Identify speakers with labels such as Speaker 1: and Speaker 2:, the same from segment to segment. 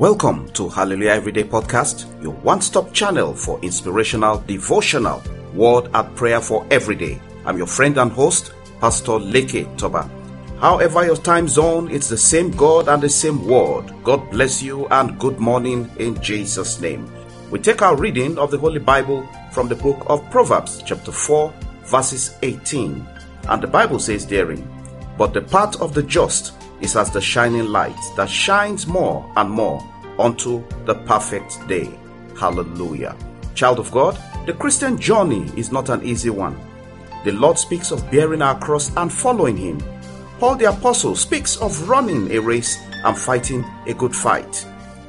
Speaker 1: Welcome to Hallelujah Everyday Podcast, your one stop channel for inspirational, devotional, word and prayer for every day. I'm your friend and host, Pastor Leke Toba. However, your time zone, it's the same God and the same word. God bless you and good morning in Jesus' name. We take our reading of the Holy Bible from the book of Proverbs, chapter 4, verses 18. And the Bible says therein, But the path of the just is as the shining light that shines more and more unto the perfect day. Hallelujah. Child of God, the Christian journey is not an easy one. The Lord speaks of bearing our cross and following Him. Paul the Apostle speaks of running a race and fighting a good fight.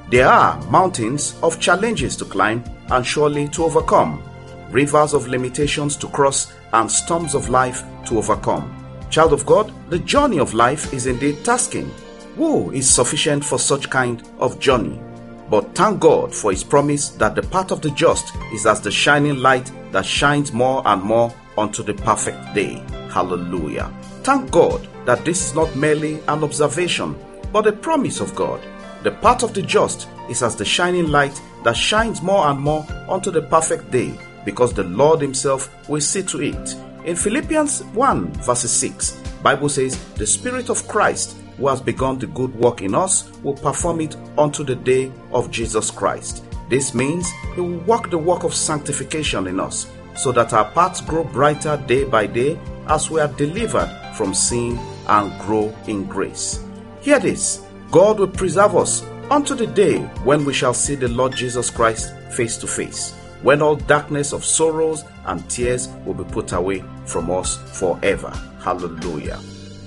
Speaker 1: There are mountains of challenges to climb and surely to overcome, rivers of limitations to cross, and storms of life to overcome. Child of God, the journey of life is indeed tasking. Who is sufficient for such kind of journey? But thank God for His promise that the path of the just is as the shining light that shines more and more unto the perfect day. Hallelujah. Thank God that this is not merely an observation, but a promise of God. The path of the just is as the shining light that shines more and more unto the perfect day, because the Lord Himself will see to it. In Philippians 1 verse 6, Bible says, The Spirit of Christ who has begun the good work in us will perform it unto the day of Jesus Christ. This means He will work the work of sanctification in us, so that our paths grow brighter day by day as we are delivered from sin and grow in grace. Hear this God will preserve us unto the day when we shall see the Lord Jesus Christ face to face, when all darkness of sorrows and tears will be put away from us forever. Hallelujah.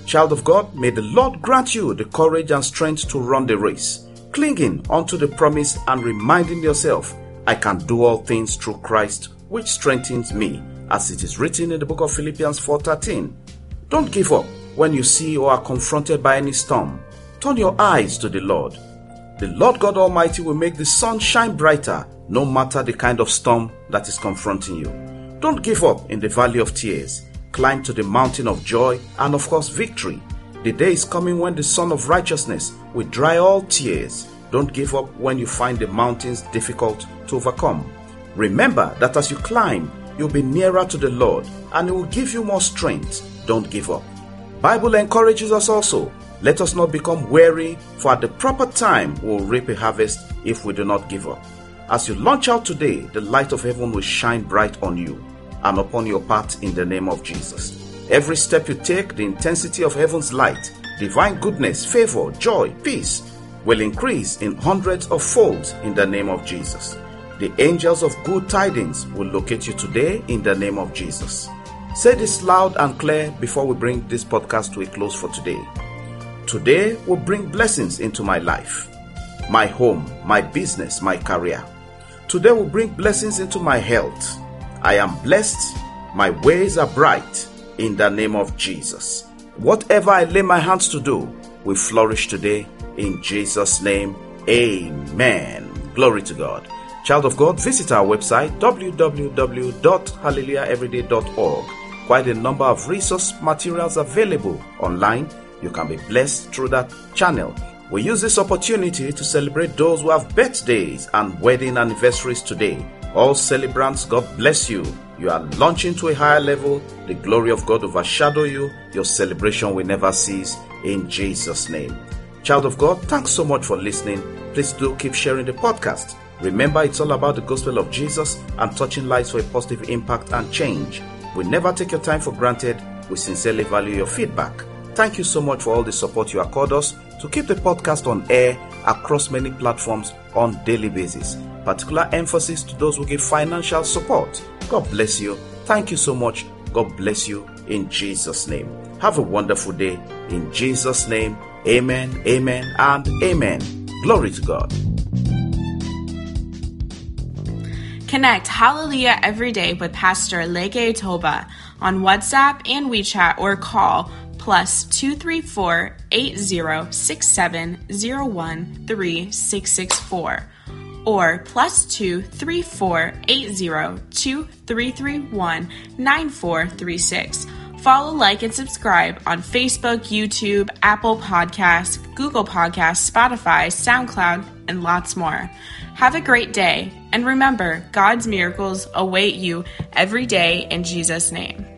Speaker 1: Child of God, may the Lord grant you the courage and strength to run the race, clinging unto the promise and reminding yourself, I can do all things through Christ, which strengthens me, as it is written in the book of Philippians 4:13. Don't give up when you see or are confronted by any storm. Turn your eyes to the Lord. The Lord God Almighty will make the sun shine brighter no matter the kind of storm that is confronting you. Don't give up in the valley of tears. Climb to the mountain of joy and, of course, victory. The day is coming when the Son of Righteousness will dry all tears. Don't give up when you find the mountains difficult to overcome. Remember that as you climb, you'll be nearer to the Lord and it will give you more strength. Don't give up. Bible encourages us also let us not become weary, for at the proper time we will reap a harvest if we do not give up. As you launch out today, the light of heaven will shine bright on you and upon your path in the name of Jesus. Every step you take, the intensity of heaven's light, divine goodness, favor, joy, peace will increase in hundreds of folds in the name of Jesus. The angels of good tidings will locate you today in the name of Jesus. Say this loud and clear before we bring this podcast to a close for today. Today will bring blessings into my life, my home, my business, my career. Today will bring blessings into my health. I am blessed. My ways are bright in the name of Jesus. Whatever I lay my hands to do will flourish today in Jesus' name. Amen. Glory to God. Child of God, visit our website www.hallelujaheveryday.org. Quite a number of resource materials available online you can be blessed through that channel. We use this opportunity to celebrate those who have birthdays and wedding anniversaries today. All celebrants, God bless you. You are launching to a higher level. The glory of God overshadow you. Your celebration will never cease in Jesus' name. Child of God, thanks so much for listening. Please do keep sharing the podcast. Remember, it's all about the gospel of Jesus and touching lives for a positive impact and change. We never take your time for granted. We sincerely value your feedback. Thank you so much for all the support you accord us to keep the podcast on air across many platforms on daily basis. Particular emphasis to those who give financial support. God bless you. Thank you so much. God bless you in Jesus' name. Have a wonderful day in Jesus' name. Amen, amen, and amen. Glory to God.
Speaker 2: Connect Hallelujah every day with Pastor Leke Toba on WhatsApp and WeChat or call plus 234 8067 013 or plus 234 80 9331 9436 Follow, like, and subscribe on Facebook, YouTube, Apple Podcasts, Google Podcasts, Spotify, SoundCloud, and lots more. Have a great day, and remember, God's miracles await you every day in Jesus' name.